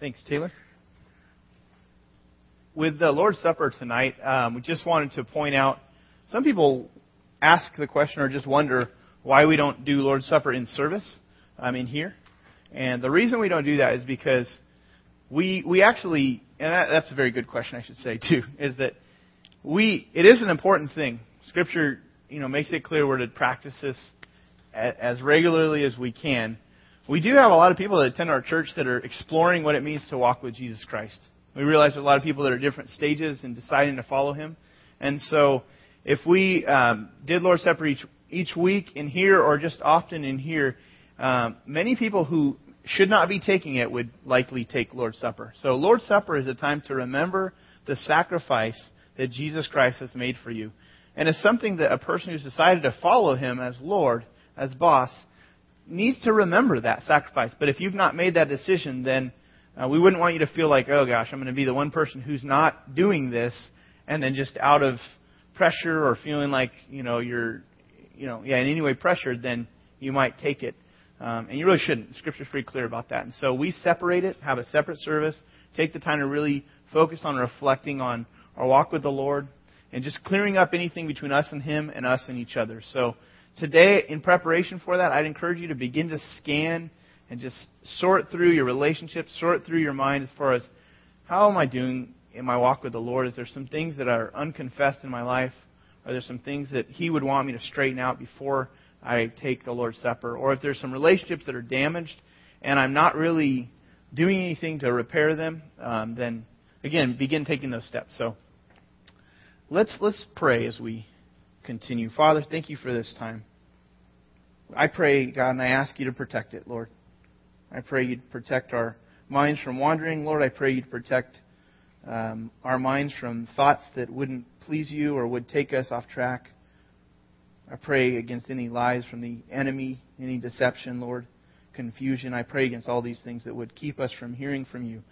Thanks, Taylor. With the Lord's Supper tonight, um, we just wanted to point out some people ask the question or just wonder why we don't do Lord's Supper in service, I mean here. And the reason we don't do that is because we we actually, and that, that's a very good question, I should say too, is that we it is an important thing. Scripture, you know, makes it clear we're to practice this as regularly as we can. We do have a lot of people that attend our church that are exploring what it means to walk with Jesus Christ. We realize there are a lot of people that are different stages in deciding to follow Him. And so, if we um, did Lord's Supper each, each week in here or just often in here, um, many people who should not be taking it would likely take Lord's Supper. So, Lord's Supper is a time to remember the sacrifice that Jesus Christ has made for you. And it's something that a person who's decided to follow Him as Lord, as boss, needs to remember that sacrifice. But if you've not made that decision, then uh, we wouldn't want you to feel like, oh gosh, I'm going to be the one person who's not doing this, and then just out of pressure or feeling like you know you're, you know, yeah, in any way pressured, then you might take it, um, and you really shouldn't. Scripture's pretty clear about that. And so we separate it, have a separate service, take the time to really focus on reflecting on our walk with the Lord, and just clearing up anything between us and Him and us and each other. So today, in preparation for that, I'd encourage you to begin to scan and just sort through your relationships, sort through your mind as far as how am I doing in my walk with the Lord? Is there some things that are unconfessed in my life? Are there some things that He would want me to straighten out before I take the Lord's Supper? Or if there's some relationships that are damaged and I'm not really doing anything to repair them, um, then again, begin taking those steps. So let's let's pray as we continue. Father, thank you for this time. I pray, God, and I ask you to protect it, Lord. I pray you'd protect our minds from wandering, Lord. I pray you'd protect um, our minds from thoughts that wouldn't please you or would take us off track. I pray against any lies from the enemy, any deception, Lord, confusion. I pray against all these things that would keep us from hearing from you.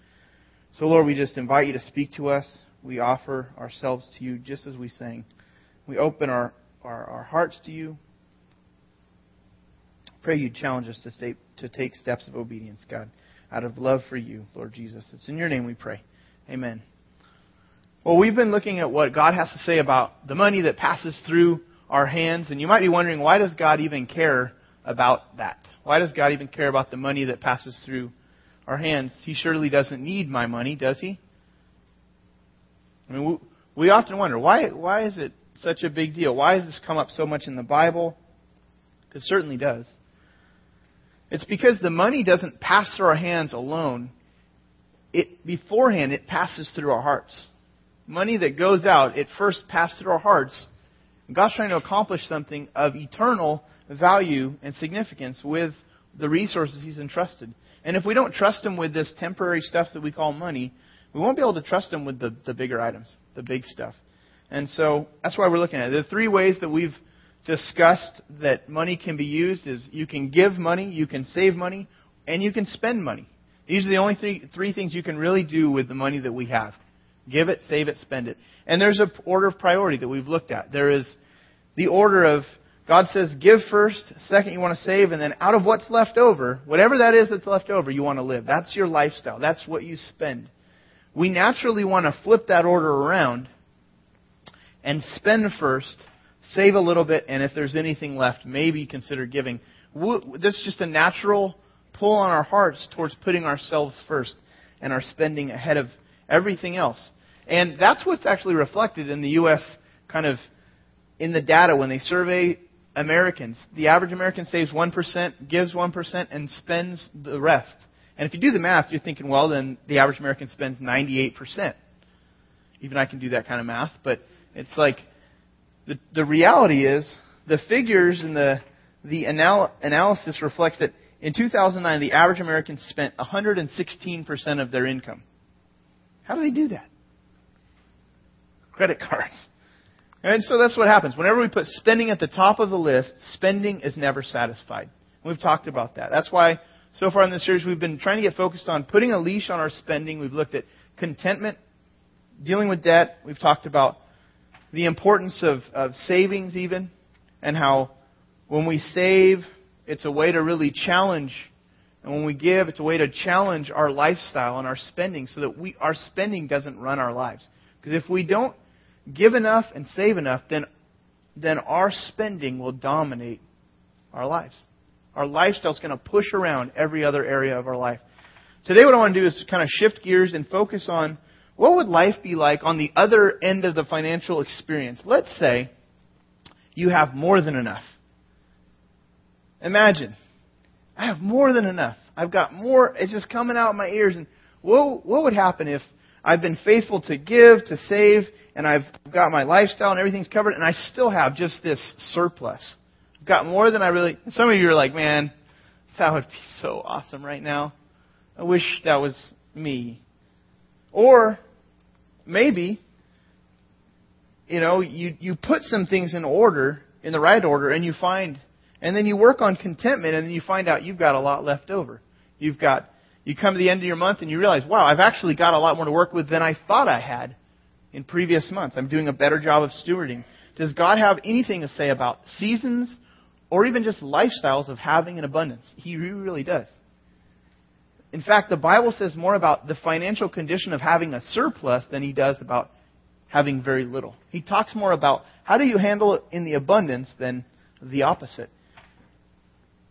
So, Lord, we just invite you to speak to us. We offer ourselves to you just as we sang. We open our, our, our hearts to you. Pray you challenge us to, stay, to take steps of obedience, God, out of love for you, Lord Jesus. It's in your name we pray. Amen. Well, we've been looking at what God has to say about the money that passes through our hands, and you might be wondering why does God even care about that? Why does God even care about the money that passes through our hands? He surely doesn't need my money, does he? I mean, we, often wonder why why is it such a big deal? Why has this come up so much in the Bible? It certainly does. It's because the money doesn't pass through our hands alone. It beforehand it passes through our hearts. Money that goes out, it first passes through our hearts. God's trying to accomplish something of eternal value and significance with the resources He's entrusted. And if we don't trust Him with this temporary stuff that we call money, we won't be able to trust Him with the, the bigger items, the big stuff. And so that's why we're looking at it. The three ways that we've discussed that money can be used is you can give money, you can save money, and you can spend money. These are the only three, three things you can really do with the money that we have. Give it, save it, spend it. And there's an order of priority that we've looked at. There is the order of God says give first, second you want to save, and then out of what's left over, whatever that is that's left over, you want to live. That's your lifestyle. That's what you spend. We naturally want to flip that order around and spend first save a little bit, and if there's anything left, maybe consider giving. This is just a natural pull on our hearts towards putting ourselves first and our spending ahead of everything else. And that's what's actually reflected in the U.S. kind of in the data when they survey Americans. The average American saves 1%, gives 1%, and spends the rest. And if you do the math, you're thinking, well, then the average American spends 98%. Even I can do that kind of math, but it's like the, the reality is, the figures and the, the anal- analysis reflects that in 2009, the average American spent 116% of their income. How do they do that? Credit cards. And so that's what happens. Whenever we put spending at the top of the list, spending is never satisfied. We've talked about that. That's why so far in this series we've been trying to get focused on putting a leash on our spending. We've looked at contentment, dealing with debt. We've talked about the importance of, of savings, even, and how when we save, it's a way to really challenge And when we give, it's a way to challenge our lifestyle and our spending so that we, our spending doesn't run our lives. Because if we don't give enough and save enough, then, then our spending will dominate our lives. Our lifestyle is going to push around every other area of our life. Today, what I want to do is kind of shift gears and focus on what would life be like on the other end of the financial experience. Let's say you have more than enough. Imagine, I have more than enough. I've got more. It's just coming out of my ears. And what, what would happen if I've been faithful to give, to save, and I've got my lifestyle and everything's covered, and I still have just this surplus? I've got more than I really. Some of you are like, man, that would be so awesome right now. I wish that was me. Or maybe, you know, you, you put some things in order, in the right order, and you find, and then you work on contentment, and then you find out you've got a lot left over. You've got, you come to the end of your month and you realize, wow, I've actually got a lot more to work with than I thought I had in previous months. I'm doing a better job of stewarding. Does God have anything to say about seasons or even just lifestyles of having an abundance? He really does. In fact, the Bible says more about the financial condition of having a surplus than he does about having very little. He talks more about how do you handle it in the abundance than the opposite.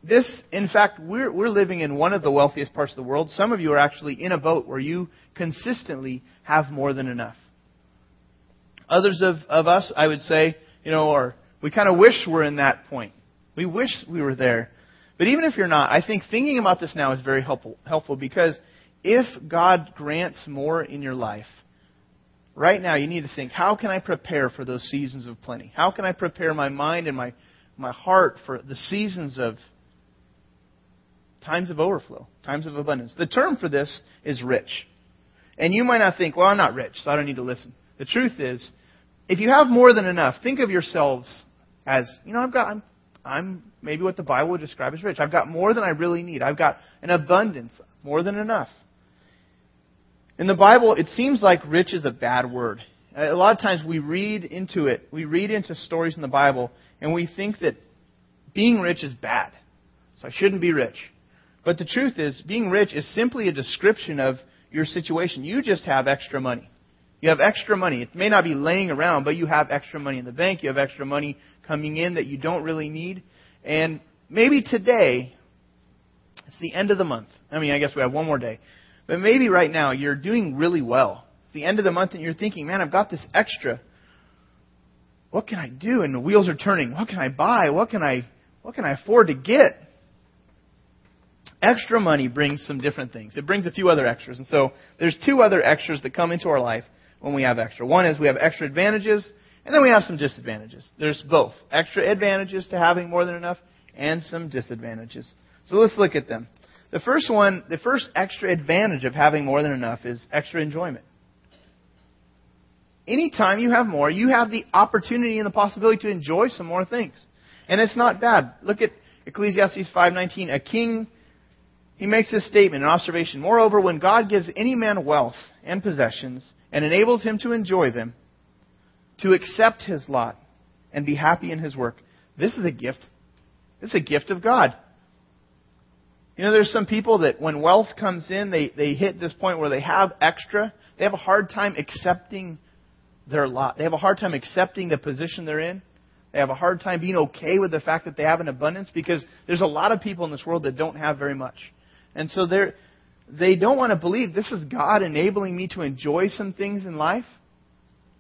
This, in fact, we're, we're living in one of the wealthiest parts of the world. Some of you are actually in a boat where you consistently have more than enough. Others of, of us, I would say, you know, are, we kind of wish we're in that point. We wish we were there. But even if you're not, I think thinking about this now is very helpful, helpful because if God grants more in your life, right now you need to think, how can I prepare for those seasons of plenty? How can I prepare my mind and my, my heart for the seasons of times of overflow, times of abundance? The term for this is rich. And you might not think, well, I'm not rich, so I don't need to listen. The truth is, if you have more than enough, think of yourselves as, you know, I've got, I'm I'm maybe what the Bible would describe as rich. I've got more than I really need. I've got an abundance, more than enough. In the Bible, it seems like rich is a bad word. A lot of times we read into it, we read into stories in the Bible, and we think that being rich is bad. So I shouldn't be rich. But the truth is, being rich is simply a description of your situation. You just have extra money. You have extra money. It may not be laying around, but you have extra money in the bank. You have extra money coming in that you don't really need. And maybe today, it's the end of the month. I mean, I guess we have one more day. But maybe right now you're doing really well. It's the end of the month and you're thinking, man, I've got this extra. What can I do? And the wheels are turning. What can I buy? What can I, what can I afford to get? Extra money brings some different things. It brings a few other extras. And so there's two other extras that come into our life when we have extra. One is we have extra advantages and then we have some disadvantages. There's both extra advantages to having more than enough and some disadvantages. So let's look at them. The first one, the first extra advantage of having more than enough is extra enjoyment. Anytime you have more, you have the opportunity and the possibility to enjoy some more things. And it's not bad. Look at Ecclesiastes 5:19. A king he makes this statement, an observation. Moreover, when God gives any man wealth and possessions and enables him to enjoy them, to accept his lot and be happy in his work. This is a gift. It's a gift of God. You know, there's some people that when wealth comes in, they, they hit this point where they have extra. They have a hard time accepting their lot. They have a hard time accepting the position they're in. They have a hard time being okay with the fact that they have an abundance because there's a lot of people in this world that don't have very much. And so they're, they don't want to believe this is God enabling me to enjoy some things in life.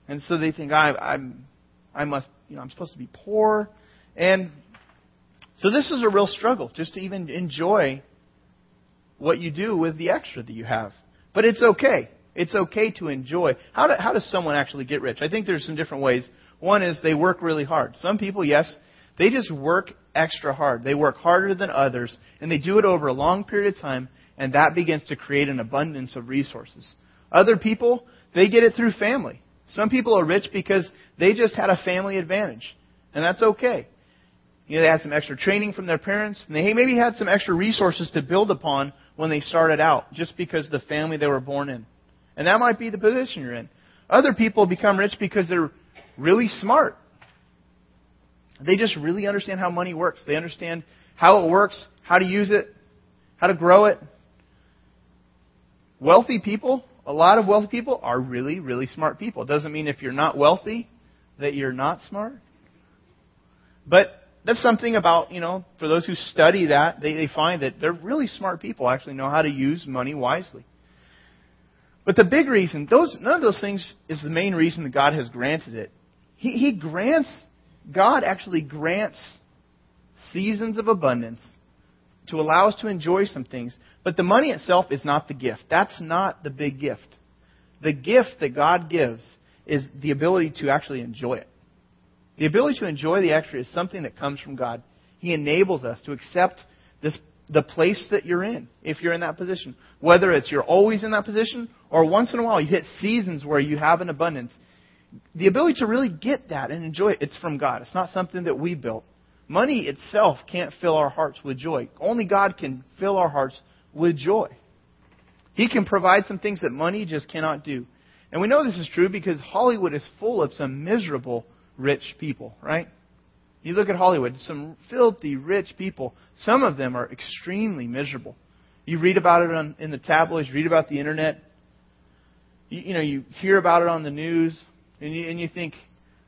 And so they think I, I'm, I must, you know, I'm supposed to be poor, and so this is a real struggle just to even enjoy what you do with the extra that you have. But it's okay. It's okay to enjoy. How, do, how does someone actually get rich? I think there's some different ways. One is they work really hard. Some people, yes, they just work extra hard. They work harder than others, and they do it over a long period of time, and that begins to create an abundance of resources. Other people, they get it through family. Some people are rich because they just had a family advantage, and that's okay. You know, they had some extra training from their parents, and they maybe had some extra resources to build upon when they started out, just because the family they were born in. And that might be the position you're in. Other people become rich because they're really smart. They just really understand how money works. They understand how it works, how to use it, how to grow it. Wealthy people, a lot of wealthy people are really, really smart people. It doesn't mean if you're not wealthy that you're not smart. But that's something about, you know, for those who study that, they, they find that they're really smart people actually know how to use money wisely. But the big reason, those, none of those things is the main reason that God has granted it. He, he grants, God actually grants seasons of abundance to allow us to enjoy some things. But the money itself is not the gift. That's not the big gift. The gift that God gives is the ability to actually enjoy it. The ability to enjoy the extra is something that comes from God. He enables us to accept this, the place that you're in, if you're in that position. Whether it's you're always in that position, or once in a while you hit seasons where you have an abundance. The ability to really get that and enjoy it, it's from God. It's not something that we built. Money itself can't fill our hearts with joy. Only God can fill our hearts with joy. He can provide some things that money just cannot do. And we know this is true because Hollywood is full of some miserable rich people, right? You look at Hollywood, some filthy rich people. Some of them are extremely miserable. You read about it on, in the tabloids, read about the internet. You, you know, you hear about it on the news, and you, and you think,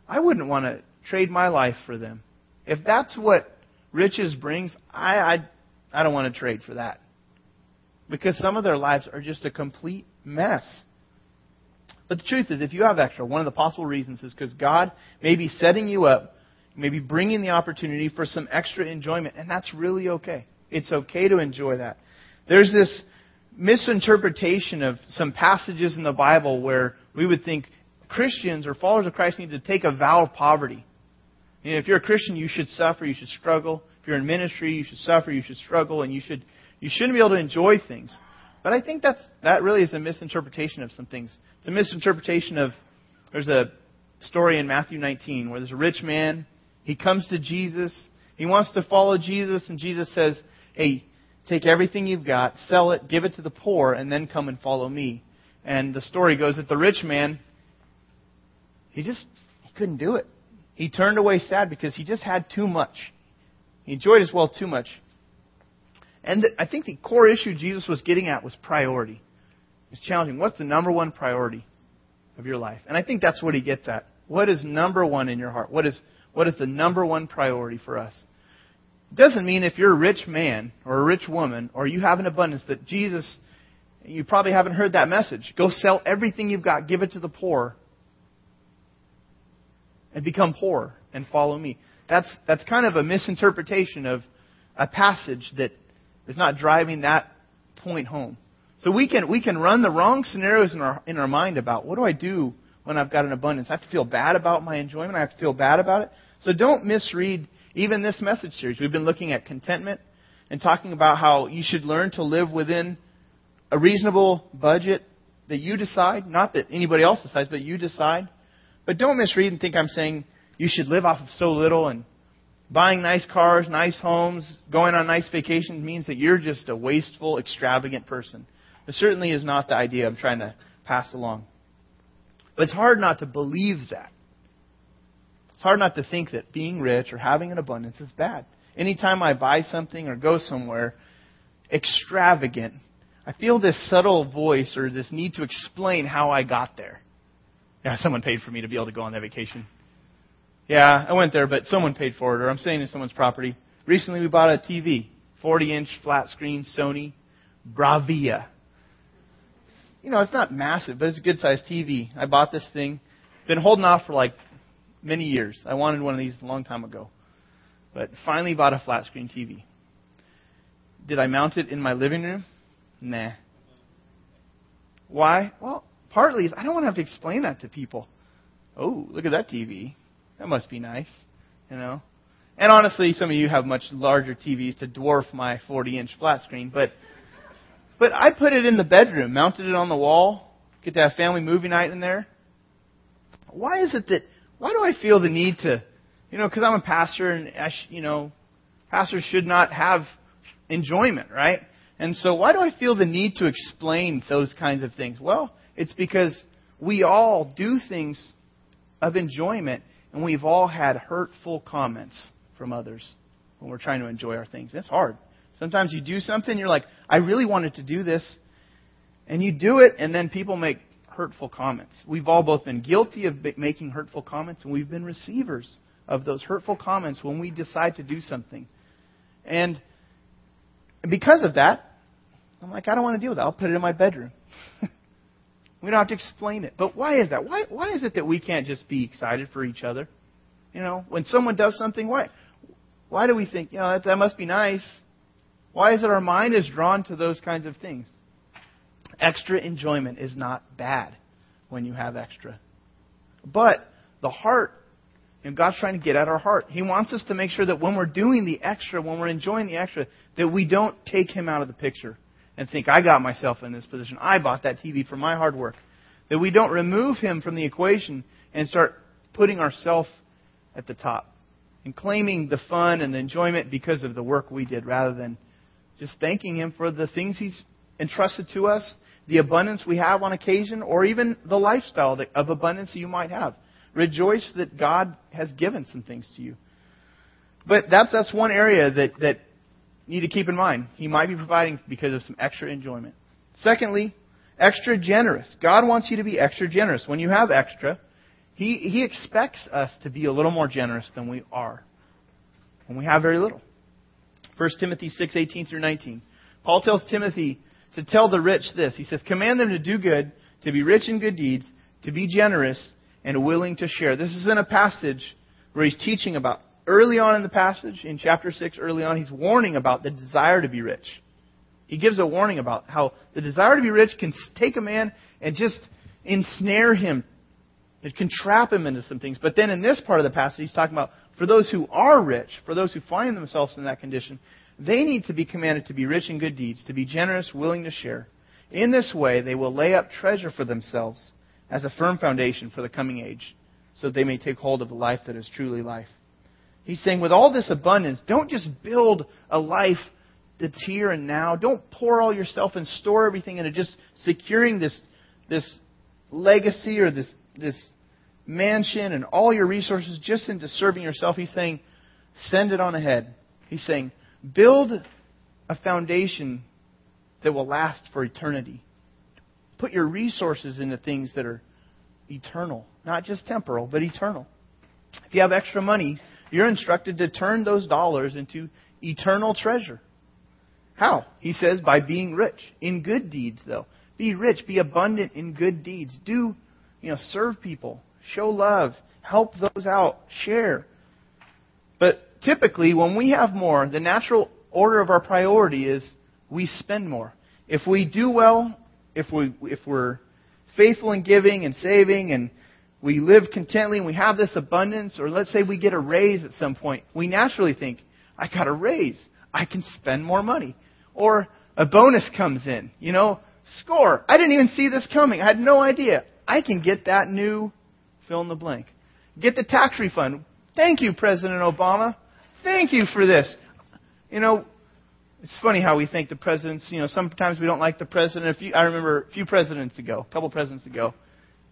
I wouldn't want to trade my life for them. If that's what riches brings, I, I, I don't want to trade for that. Because some of their lives are just a complete mess. But the truth is, if you have extra, one of the possible reasons is because God may be setting you up, maybe bringing the opportunity for some extra enjoyment, and that's really okay. It's okay to enjoy that. There's this misinterpretation of some passages in the Bible where we would think Christians or followers of Christ need to take a vow of poverty. You know, if you're a Christian, you should suffer, you should struggle. If you're in ministry, you should suffer, you should struggle, and you should you shouldn't be able to enjoy things. But I think that's that really is a misinterpretation of some things. It's a misinterpretation of there's a story in Matthew 19 where there's a rich man. He comes to Jesus. He wants to follow Jesus, and Jesus says, "Hey, take everything you've got, sell it, give it to the poor, and then come and follow me." And the story goes that the rich man, he just he couldn't do it. He turned away sad because he just had too much. He enjoyed his wealth too much. And I think the core issue Jesus was getting at was priority. It's challenging. What's the number one priority of your life? And I think that's what he gets at. What is number one in your heart? What is, what is the number one priority for us? It doesn't mean if you're a rich man or a rich woman or you have an abundance that Jesus, you probably haven't heard that message. Go sell everything you've got, give it to the poor, and become poor and follow me. That's, that's kind of a misinterpretation of a passage that is not driving that point home. So we can, we can run the wrong scenarios in our, in our mind about what do I do when I've got an abundance? I have to feel bad about my enjoyment. I have to feel bad about it. So don't misread even this message series. We've been looking at contentment and talking about how you should learn to live within a reasonable budget that you decide, not that anybody else decides, but you decide. But don't misread and think I'm saying you should live off of so little and Buying nice cars, nice homes, going on nice vacations means that you're just a wasteful, extravagant person. It certainly is not the idea I'm trying to pass along. But it's hard not to believe that. It's hard not to think that being rich or having an abundance is bad. Anytime I buy something or go somewhere extravagant, I feel this subtle voice or this need to explain how I got there. Yeah, someone paid for me to be able to go on that vacation. Yeah, I went there, but someone paid for it, or I'm staying in someone's property. Recently, we bought a TV, 40 inch flat screen Sony Bravia. You know, it's not massive, but it's a good sized TV. I bought this thing. Been holding off for like many years. I wanted one of these a long time ago. But finally bought a flat screen TV. Did I mount it in my living room? Nah. Why? Well, partly is I don't want to have to explain that to people. Oh, look at that TV. That must be nice, you know. And honestly, some of you have much larger TVs to dwarf my 40-inch flat screen, but but I put it in the bedroom, mounted it on the wall, get to have family movie night in there. Why is it that? Why do I feel the need to, you know, because I'm a pastor and I sh, you know, pastors should not have enjoyment, right? And so why do I feel the need to explain those kinds of things? Well, it's because we all do things of enjoyment and we've all had hurtful comments from others when we're trying to enjoy our things. It's hard. Sometimes you do something, you're like, I really wanted to do this. And you do it, and then people make hurtful comments. We've all both been guilty of making hurtful comments, and we've been receivers of those hurtful comments when we decide to do something. And because of that, I'm like, I don't want to deal with that. I'll put it in my bedroom. we don't have to explain it. But why is that? Why, why is it that we can't just be excited for each other? You know, when someone does something, why, why do we think, you know, that, that must be nice? Why is it our mind is drawn to those kinds of things? Extra enjoyment is not bad when you have extra. But the heart, and God's trying to get at our heart. He wants us to make sure that when we're doing the extra, when we're enjoying the extra, that we don't take Him out of the picture and think, I got myself in this position. I bought that TV for my hard work. That we don't remove Him from the equation and start putting ourselves at the top and claiming the fun and the enjoyment because of the work we did rather than just thanking Him for the things He's entrusted to us, the abundance we have on occasion, or even the lifestyle of abundance you might have. Rejoice that God has given some things to you. But that's, that's one area that, that need to keep in mind. He might be providing because of some extra enjoyment. Secondly, extra generous. God wants you to be extra generous. When you have extra, He, he expects us to be a little more generous than we are when we have very little. 1 Timothy 6, 18 through 19. Paul tells Timothy to tell the rich this. He says, Command them to do good, to be rich in good deeds, to be generous, and willing to share. This is in a passage where he's teaching about, early on in the passage, in chapter 6, early on, he's warning about the desire to be rich. He gives a warning about how the desire to be rich can take a man and just ensnare him. It can trap him into some things. But then in this part of the passage, he's talking about for those who are rich, for those who find themselves in that condition, they need to be commanded to be rich in good deeds, to be generous, willing to share. In this way, they will lay up treasure for themselves as a firm foundation for the coming age, so that they may take hold of the life that is truly life. He's saying, with all this abundance, don't just build a life that's here and now. Don't pour all yourself and store everything into just securing this, this legacy or this, this mansion and all your resources just into serving yourself. He's saying, send it on ahead. He's saying, build a foundation that will last for eternity. Put your resources into things that are eternal, not just temporal, but eternal. If you have extra money, you're instructed to turn those dollars into eternal treasure. How? He says by being rich in good deeds though. Be rich, be abundant in good deeds. Do, you know, serve people, show love, help those out, share. But typically, when we have more, the natural order of our priority is we spend more. If we do well, if, we, if we're faithful in giving and saving and we live contently and we have this abundance, or let's say we get a raise at some point, we naturally think, I got a raise. I can spend more money. Or a bonus comes in. You know, score. I didn't even see this coming. I had no idea. I can get that new fill in the blank. Get the tax refund. Thank you, President Obama. Thank you for this. You know, it's funny how we think the presidents, you know, sometimes we don't like the president. A few, I remember a few presidents ago, a couple presidents ago,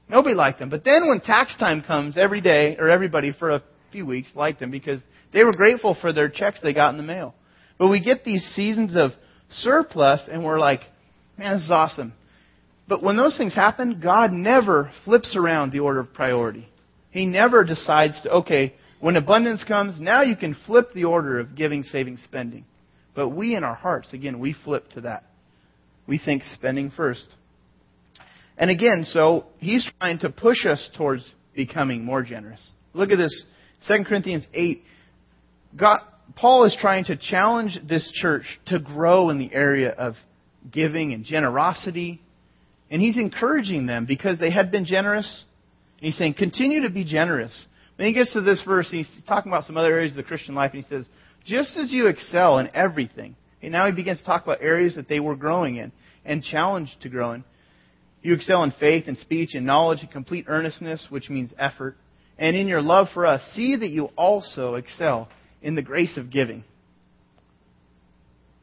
nobody liked him. But then when tax time comes every day, or everybody for a few weeks liked him because they were grateful for their checks they got in the mail. But we get these seasons of surplus and we're like, man, this is awesome. But when those things happen, God never flips around the order of priority. He never decides to, okay, when abundance comes, now you can flip the order of giving, saving, spending. But we in our hearts, again, we flip to that. We think spending first. And again, so he's trying to push us towards becoming more generous. Look at this. 2 Corinthians 8. God, Paul is trying to challenge this church to grow in the area of giving and generosity and he's encouraging them because they had been generous. And he's saying, continue to be generous. Then he gets to this verse, and he's talking about some other areas of the Christian life, and he says, just as you excel in everything. And now he begins to talk about areas that they were growing in and challenged to grow in. You excel in faith and speech and knowledge and complete earnestness, which means effort. And in your love for us, see that you also excel in the grace of giving.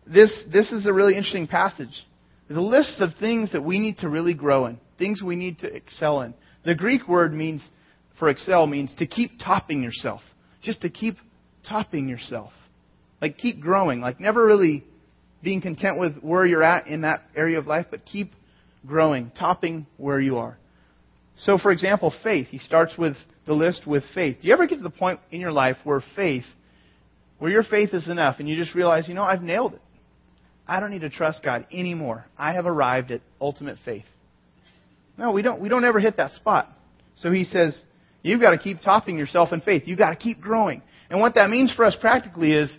This, this is a really interesting passage. There's a list of things that we need to really grow in, things we need to excel in. The Greek word means for excel means to keep topping yourself. Just to keep topping yourself. Like keep growing. Like never really being content with where you're at in that area of life, but keep growing, topping where you are. So, for example, faith. He starts with the list with faith. Do you ever get to the point in your life where faith, where your faith is enough and you just realize, you know, I've nailed it. I don't need to trust God anymore. I have arrived at ultimate faith. No, we don't, we don't ever hit that spot. So he says, you've got to keep topping yourself in faith. You've got to keep growing. And what that means for us practically is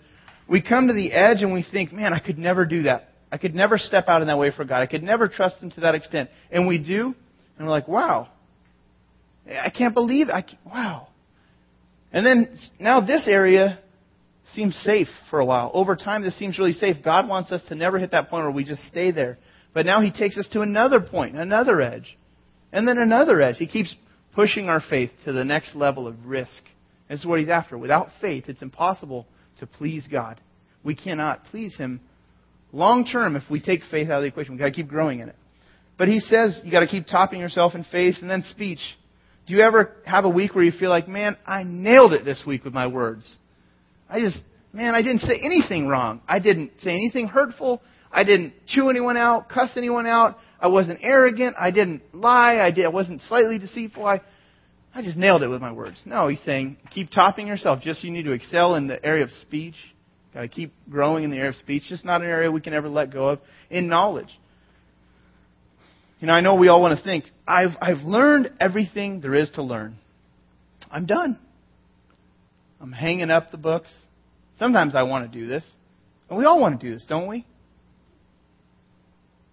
we come to the edge and we think, man, I could never do that. I could never step out in that way for God. I could never trust Him to that extent. And we do, and we're like, wow. I can't believe it. I can't, wow. And then now this area seems safe for a while. Over time, this seems really safe. God wants us to never hit that point where we just stay there. But now He takes us to another point, another edge, and then another edge. He keeps pushing our faith to the next level of risk. This is what He's after. Without faith, it's impossible to please God. We cannot please Him long term if we take faith out of the equation. We've got to keep growing in it. But He says you got to keep topping yourself in faith and then speech. Do you ever have a week where you feel like, man, I nailed it this week with my words? I just, man, I didn't say anything wrong. I didn't say anything hurtful. I didn't chew anyone out, cuss anyone out. I wasn't arrogant. I didn't lie. I, did, I wasn't slightly deceitful. I, I just nailed it with my words. No, he's saying keep topping yourself. Just you need to excel in the area of speech. To keep growing in the area of speech. Just not an area we can ever let go of. In knowledge. You know, I know we all want to think, I've, I've learned everything there is to learn. I'm done. I'm hanging up the books. Sometimes I want to do this. And we all want to do this, don't we?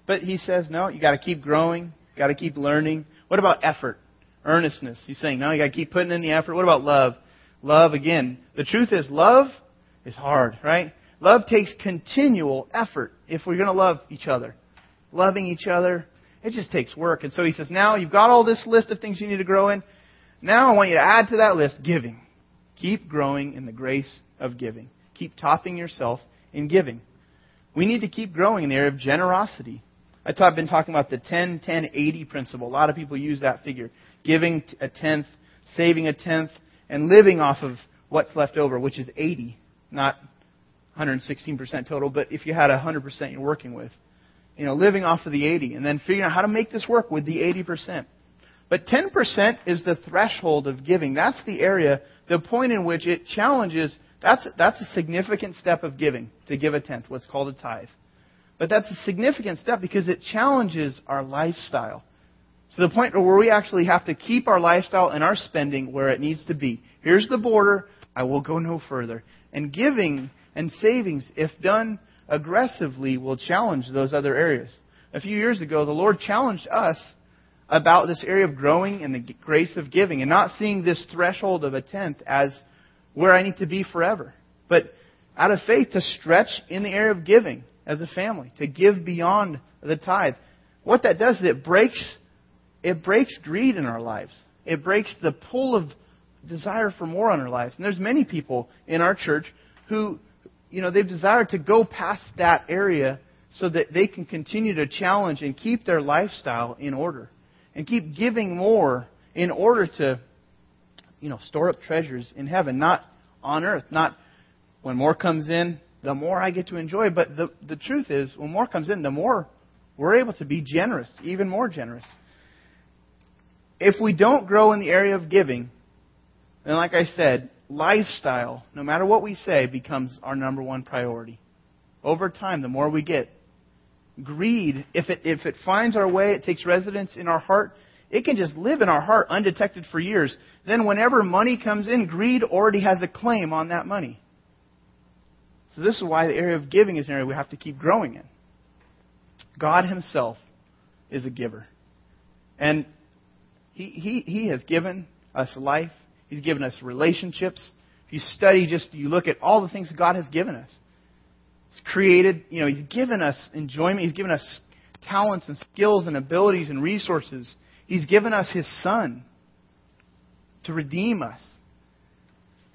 But he says, no, you got to keep growing, got to keep learning. What about effort? Earnestness. He's saying, no, you got to keep putting in the effort. What about love? Love, again. The truth is, love is hard, right? Love takes continual effort if we're going to love each other. Loving each other, it just takes work. And so he says, now you've got all this list of things you need to grow in. Now I want you to add to that list giving. Keep growing in the grace of giving. Keep topping yourself in giving. We need to keep growing in the area of generosity. I've been talking about the 10, 10, 80 principle. A lot of people use that figure giving a tenth, saving a tenth, and living off of what's left over, which is 80, not 116% total, but if you had 100% you're working with. You know, living off of the 80, and then figuring out how to make this work with the 80%. But 10% is the threshold of giving. That's the area, the point in which it challenges. That's, that's a significant step of giving, to give a tenth, what's called a tithe. But that's a significant step because it challenges our lifestyle to the point where we actually have to keep our lifestyle and our spending where it needs to be. Here's the border. I will go no further. And giving and savings, if done aggressively, will challenge those other areas. A few years ago, the Lord challenged us about this area of growing in the grace of giving and not seeing this threshold of a tenth as where I need to be forever. But out of faith, to stretch in the area of giving as a family, to give beyond the tithe. What that does is it breaks it breaks greed in our lives. It breaks the pull of desire for more on our lives. And there's many people in our church who, you know, they've desired to go past that area so that they can continue to challenge and keep their lifestyle in order and keep giving more in order to, you know, store up treasures in heaven, not on earth. Not when more comes in, the more I get to enjoy. But the, the truth is, when more comes in, the more we're able to be generous, even more generous if we don't grow in the area of giving, then, like I said, lifestyle, no matter what we say, becomes our number one priority. Over time, the more we get, greed, if it, if it finds our way, it takes residence in our heart, it can just live in our heart undetected for years. Then, whenever money comes in, greed already has a claim on that money. So, this is why the area of giving is an area we have to keep growing in. God Himself is a giver. And he, he, he has given us life. He's given us relationships. If you study, just you look at all the things God has given us. He's created, you know, He's given us enjoyment. He's given us talents and skills and abilities and resources. He's given us His Son to redeem us.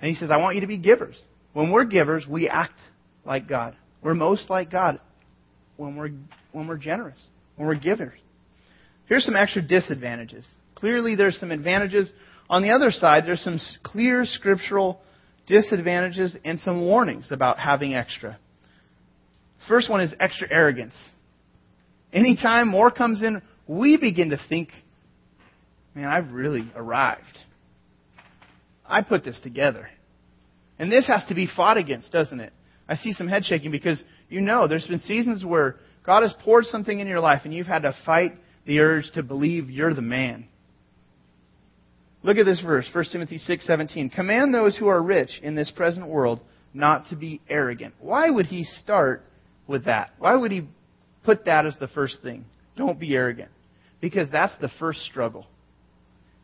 And He says, I want you to be givers. When we're givers, we act like God. We're most like God when we're, when we're generous, when we're givers. Here's some extra disadvantages Clearly, there's some advantages. On the other side, there's some clear scriptural disadvantages and some warnings about having extra. First one is extra arrogance. Anytime more comes in, we begin to think, man, I've really arrived. I put this together. And this has to be fought against, doesn't it? I see some head shaking because you know there's been seasons where God has poured something in your life and you've had to fight the urge to believe you're the man. Look at this verse, 1 Timothy 6:17. Command those who are rich in this present world not to be arrogant. Why would he start with that? Why would he put that as the first thing? Don't be arrogant. Because that's the first struggle.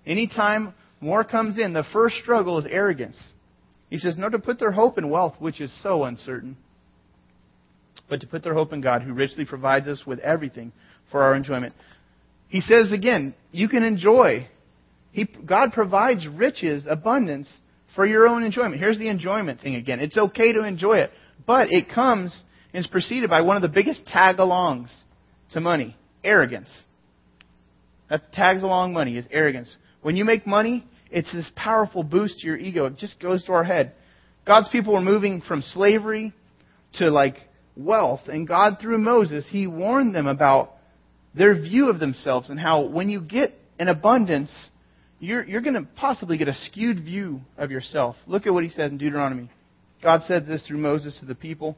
Anytime more comes in, the first struggle is arrogance. He says, No, to put their hope in wealth, which is so uncertain, but to put their hope in God, who richly provides us with everything for our enjoyment. He says again, you can enjoy. He, God provides riches, abundance for your own enjoyment. Here's the enjoyment thing again. It's okay to enjoy it, but it comes and is preceded by one of the biggest tag alongs to money arrogance. That tags along money is arrogance. When you make money, it's this powerful boost to your ego. It just goes to our head. God's people were moving from slavery to like wealth, and God, through Moses, He warned them about their view of themselves and how when you get an abundance, you're, you're going to possibly get a skewed view of yourself. Look at what He said in Deuteronomy. God said this through Moses to the people.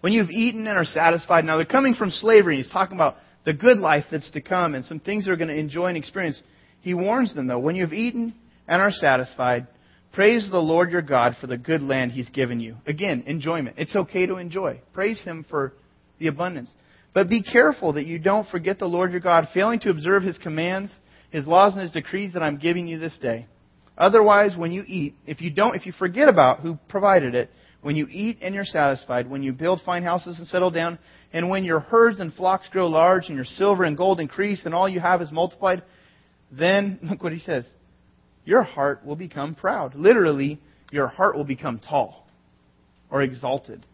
When you've eaten and are satisfied, now they're coming from slavery. He's talking about the good life that's to come and some things they're going to enjoy and experience. He warns them, though, when you've eaten and are satisfied, praise the Lord your God for the good land he's given you. Again, enjoyment. It's okay to enjoy. Praise him for the abundance. But be careful that you don't forget the Lord your God, failing to observe his commands, his laws, and his decrees that I'm giving you this day. Otherwise, when you eat, if you don't, if you forget about who provided it, when you eat and you're satisfied, when you build fine houses and settle down, and when your herds and flocks grow large, and your silver and gold increase, and all you have is multiplied, then, look what he says, your heart will become proud. Literally, your heart will become tall or exalted.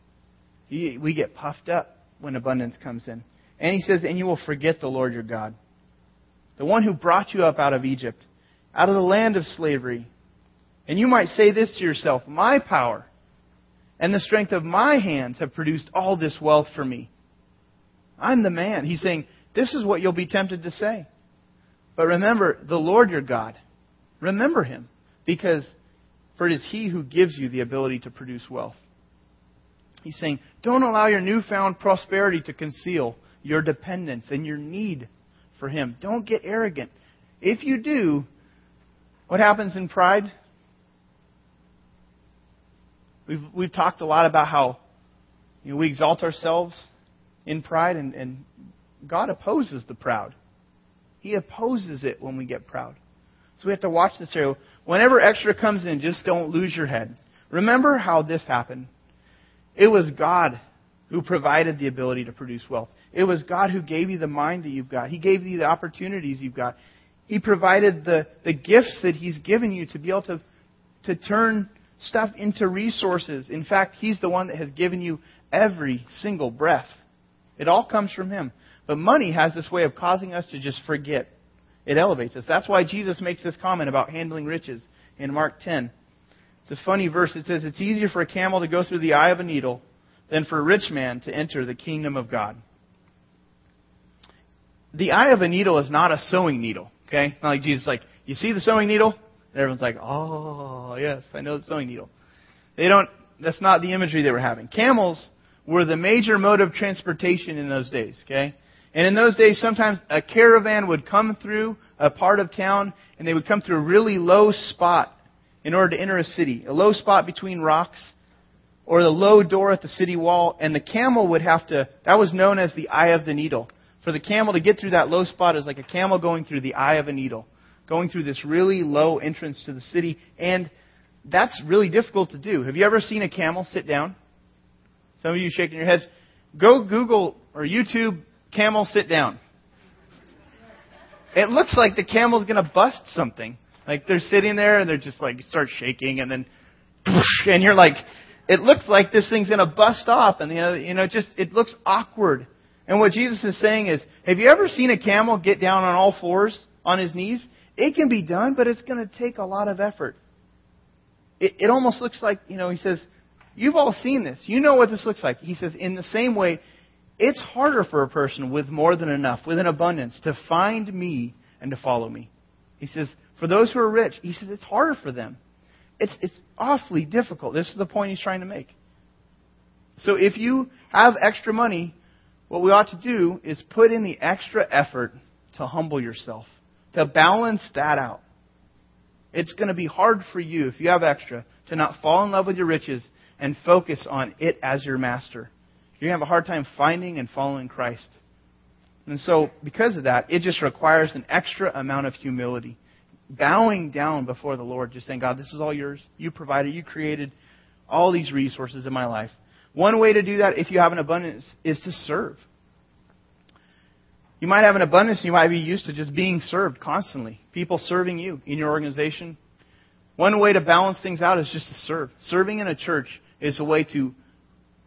We get puffed up when abundance comes in. And he says, and you will forget the Lord your God, the one who brought you up out of Egypt, out of the land of slavery. And you might say this to yourself, my power and the strength of my hands have produced all this wealth for me. I'm the man. He's saying, this is what you'll be tempted to say. But remember the Lord your God. Remember him. Because for it is he who gives you the ability to produce wealth. He's saying, don't allow your newfound prosperity to conceal your dependence and your need for him. Don't get arrogant. If you do, what happens in pride? We've, we've talked a lot about how you know, we exalt ourselves in pride, and, and God opposes the proud. He opposes it when we get proud. So we have to watch this area. Whenever extra comes in, just don't lose your head. Remember how this happened. It was God who provided the ability to produce wealth. It was God who gave you the mind that you've got. He gave you the opportunities you've got. He provided the, the gifts that He's given you to be able to, to turn stuff into resources. In fact, He's the one that has given you every single breath. It all comes from Him. But money has this way of causing us to just forget. It elevates us. That's why Jesus makes this comment about handling riches in Mark 10. It's a funny verse. It says, It's easier for a camel to go through the eye of a needle than for a rich man to enter the kingdom of God. The eye of a needle is not a sewing needle. Okay? Not like Jesus like, you see the sewing needle? And everyone's like, oh, yes, I know the sewing needle. They don't, that's not the imagery they were having. Camels were the major mode of transportation in those days, okay? And in those days, sometimes a caravan would come through a part of town, and they would come through a really low spot in order to enter a city. A low spot between rocks, or the low door at the city wall, and the camel would have to, that was known as the eye of the needle. For the camel to get through that low spot is like a camel going through the eye of a needle, going through this really low entrance to the city, and that's really difficult to do. Have you ever seen a camel sit down? Some of you shaking your heads. Go Google or YouTube camel sit down. It looks like the camel's going to bust something. Like they're sitting there and they're just like start shaking and then and you're like it looks like this thing's going to bust off and you know just it looks awkward. And what Jesus is saying is, have you ever seen a camel get down on all fours on his knees? It can be done, but it's going to take a lot of effort. It, it almost looks like, you know, he says, You've all seen this. You know what this looks like. He says, in the same way, it's harder for a person with more than enough, with an abundance, to find me and to follow me. He says, for those who are rich, he says it's harder for them. It's, it's awfully difficult. This is the point he's trying to make. So if you have extra money, what we ought to do is put in the extra effort to humble yourself, to balance that out. It's going to be hard for you, if you have extra, to not fall in love with your riches and focus on it as your master. You're going to have a hard time finding and following Christ. And so, because of that, it just requires an extra amount of humility. Bowing down before the Lord, just saying, God, this is all yours. You provided, you created all these resources in my life. One way to do that, if you have an abundance, is to serve. You might have an abundance, and you might be used to just being served constantly. People serving you in your organization. One way to balance things out is just to serve. Serving in a church is a way to,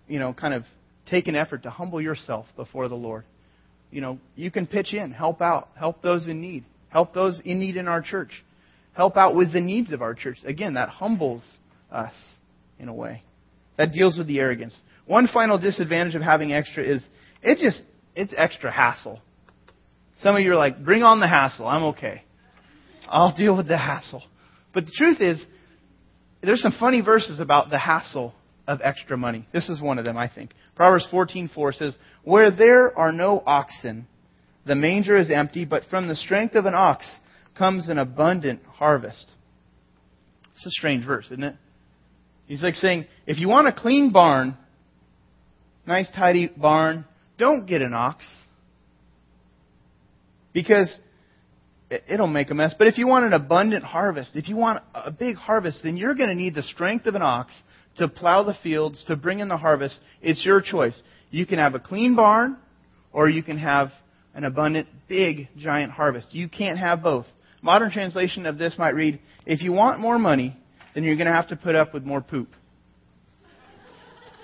you know, kind of take an effort to humble yourself before the Lord. You know, you can pitch in, help out, help those in need, help those in need in our church, help out with the needs of our church. Again, that humbles us in a way. That deals with the arrogance. One final disadvantage of having extra is it just it's extra hassle. Some of you are like, bring on the hassle. I'm okay. I'll deal with the hassle. But the truth is, there's some funny verses about the hassle of extra money. This is one of them, I think. Proverbs 14:4 says, "Where there are no oxen, the manger is empty, but from the strength of an ox comes an abundant harvest." It's a strange verse, isn't it? He's like saying, if you want a clean barn, nice tidy barn, don't get an ox. Because it'll make a mess. But if you want an abundant harvest, if you want a big harvest, then you're going to need the strength of an ox to plow the fields, to bring in the harvest. It's your choice. You can have a clean barn, or you can have an abundant, big, giant harvest. You can't have both. Modern translation of this might read, if you want more money, then you're going to have to put up with more poop.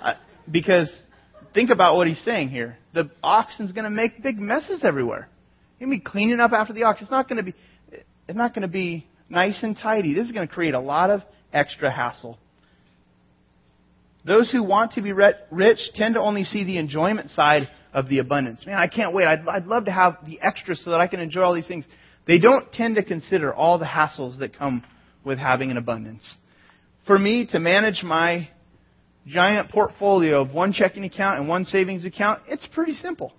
Uh, because think about what he's saying here. The oxen's going to make big messes everywhere. He's going to be cleaning up after the ox. It's not going to be, it's not going to be nice and tidy. This is going to create a lot of extra hassle. Those who want to be rich tend to only see the enjoyment side of the abundance. Man, I can't wait. I'd, I'd love to have the extra so that I can enjoy all these things. They don't tend to consider all the hassles that come with having an abundance. For me to manage my giant portfolio of one checking account and one savings account, it's pretty simple.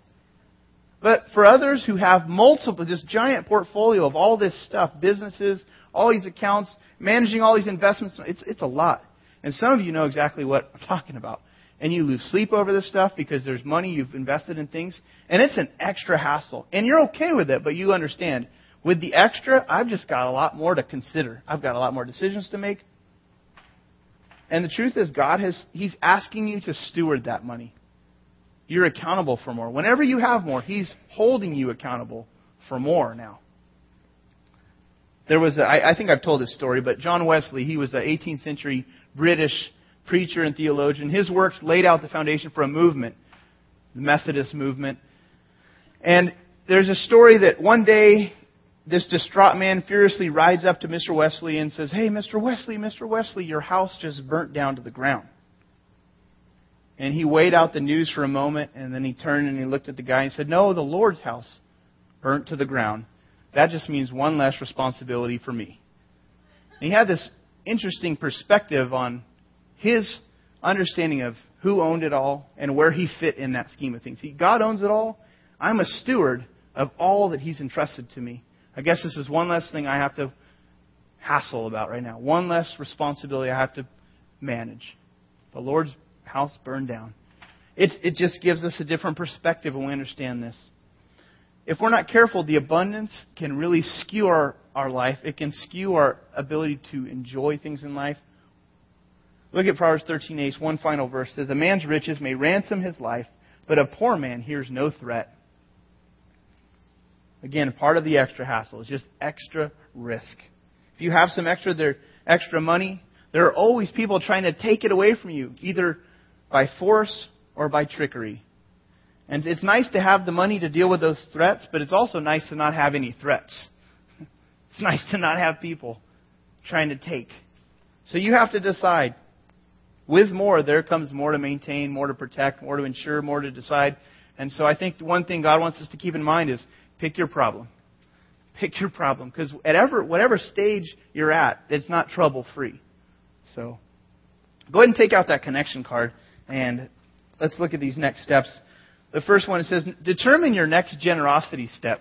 But for others who have multiple, this giant portfolio of all this stuff, businesses, all these accounts, managing all these investments, it's, it's a lot. And some of you know exactly what I'm talking about. And you lose sleep over this stuff because there's money you've invested in things. And it's an extra hassle. And you're okay with it, but you understand with the extra, I've just got a lot more to consider. I've got a lot more decisions to make. And the truth is, God has, He's asking you to steward that money. You're accountable for more. Whenever you have more, He's holding you accountable for more now. There was, a, I, I think I've told this story, but John Wesley, he was the 18th century British preacher and theologian. His works laid out the foundation for a movement, the Methodist movement. And there's a story that one day this distraught man furiously rides up to Mr. Wesley and says, Hey, Mr. Wesley, Mr. Wesley, your house just burnt down to the ground. And he weighed out the news for a moment, and then he turned and he looked at the guy and said, No, the Lord's house burnt to the ground. That just means one less responsibility for me. And he had this interesting perspective on his understanding of who owned it all and where he fit in that scheme of things. He, God owns it all. I'm a steward of all that he's entrusted to me. I guess this is one less thing I have to hassle about right now. One less responsibility I have to manage. The Lord's house burned down. It's, it just gives us a different perspective when we understand this. If we're not careful, the abundance can really skew our, our life. It can skew our ability to enjoy things in life. Look at Proverbs 13:8. One final verse says, "A man's riches may ransom his life, but a poor man hears no threat." Again, part of the extra hassle is just extra risk. If you have some extra there, extra money, there are always people trying to take it away from you, either by force or by trickery. And it's nice to have the money to deal with those threats, but it's also nice to not have any threats. It's nice to not have people trying to take. So you have to decide with more, there comes more to maintain, more to protect, more to ensure, more to decide. And so I think one thing God wants us to keep in mind is pick your problem. Pick your problem. Because whatever, whatever stage you're at, it's not trouble free. So go ahead and take out that connection card and let's look at these next steps. The first one it says, determine your next generosity step.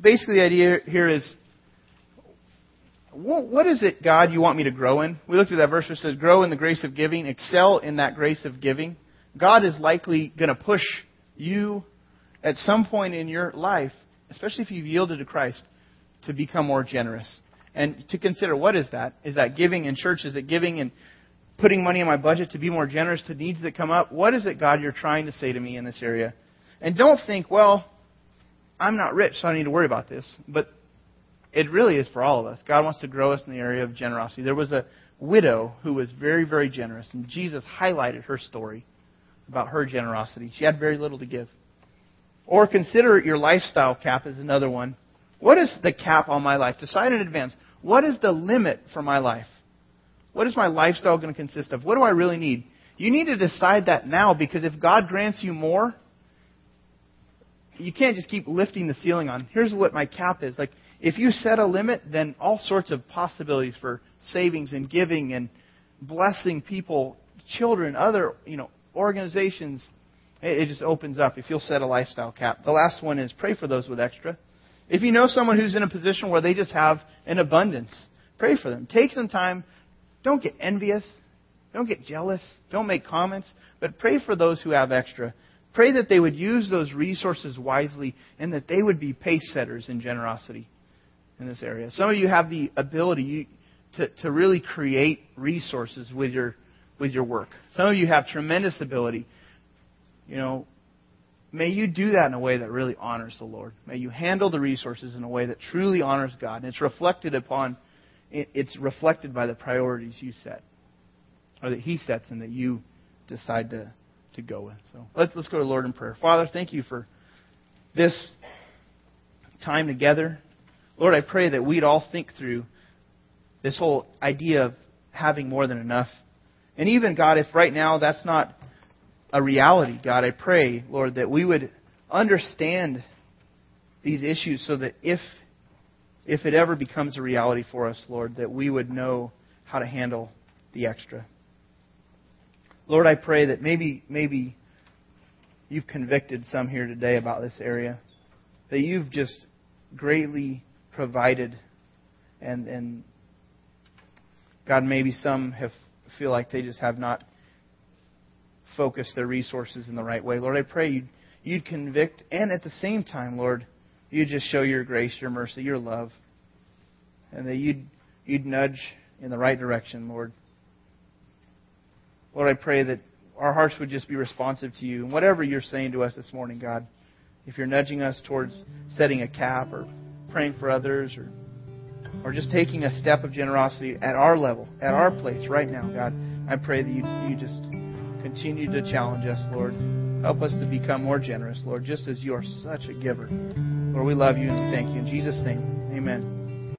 Basically, the idea here is what is it, God, you want me to grow in? We looked at that verse it says, grow in the grace of giving, excel in that grace of giving. God is likely going to push you at some point in your life, especially if you've yielded to Christ, to become more generous. And to consider what is that? Is that giving in church? Is it giving and putting money in my budget to be more generous to needs that come up? What is it, God, you're trying to say to me in this area? And don't think, well, I'm not rich, so I need to worry about this. But it really is for all of us. God wants to grow us in the area of generosity. There was a widow who was very, very generous, and Jesus highlighted her story about her generosity. She had very little to give. Or consider your lifestyle cap as another one. What is the cap on my life? Decide in advance. What is the limit for my life? What is my lifestyle going to consist of? What do I really need? You need to decide that now because if God grants you more, you can't just keep lifting the ceiling on. Here's what my cap is. Like, if you set a limit, then all sorts of possibilities for savings and giving and blessing people, children, other, you know, organizations, it, just opens up if you'll set a lifestyle cap. The last one is pray for those with extra. If you know someone who's in a position where they just have an abundance, pray for them. Take some time. Don't get envious. Don't get jealous. Don't make comments. But pray for those who have extra. Pray that they would use those resources wisely and that they would be pace setters in generosity in this area. Some of you have the ability to, to really create resources with your, with your work. Some of you have tremendous ability. You know, may you do that in a way that really honors the Lord. May you handle the resources in a way that truly honors God. And it's reflected upon, it's reflected by the priorities you set, or that He sets and that you decide to, to go with. So let's, let's go to Lord in prayer. Father, thank you for this time together. Lord, I pray that we'd all think through this whole idea of having more than enough. And even, God, if right now that's not a reality, God, I pray, Lord, that we would understand these issues so that if if it ever becomes a reality for us, Lord, that we would know how to handle the extra. Lord, I pray that maybe maybe you've convicted some here today about this area. That you've just greatly provided and and God maybe some have feel like they just have not focused their resources in the right way. Lord, I pray you'd, you'd convict and at the same time, Lord, you'd just show your grace, your mercy, your love. And that you'd you'd nudge in the right direction, Lord. Lord, I pray that our hearts would just be responsive to you. And whatever you're saying to us this morning, God, if you're nudging us towards setting a cap or praying for others or or just taking a step of generosity at our level, at our place right now, God, I pray that you, you just continue to challenge us, Lord. Help us to become more generous, Lord, just as you are such a giver. Lord, we love you and thank you. In Jesus' name, amen.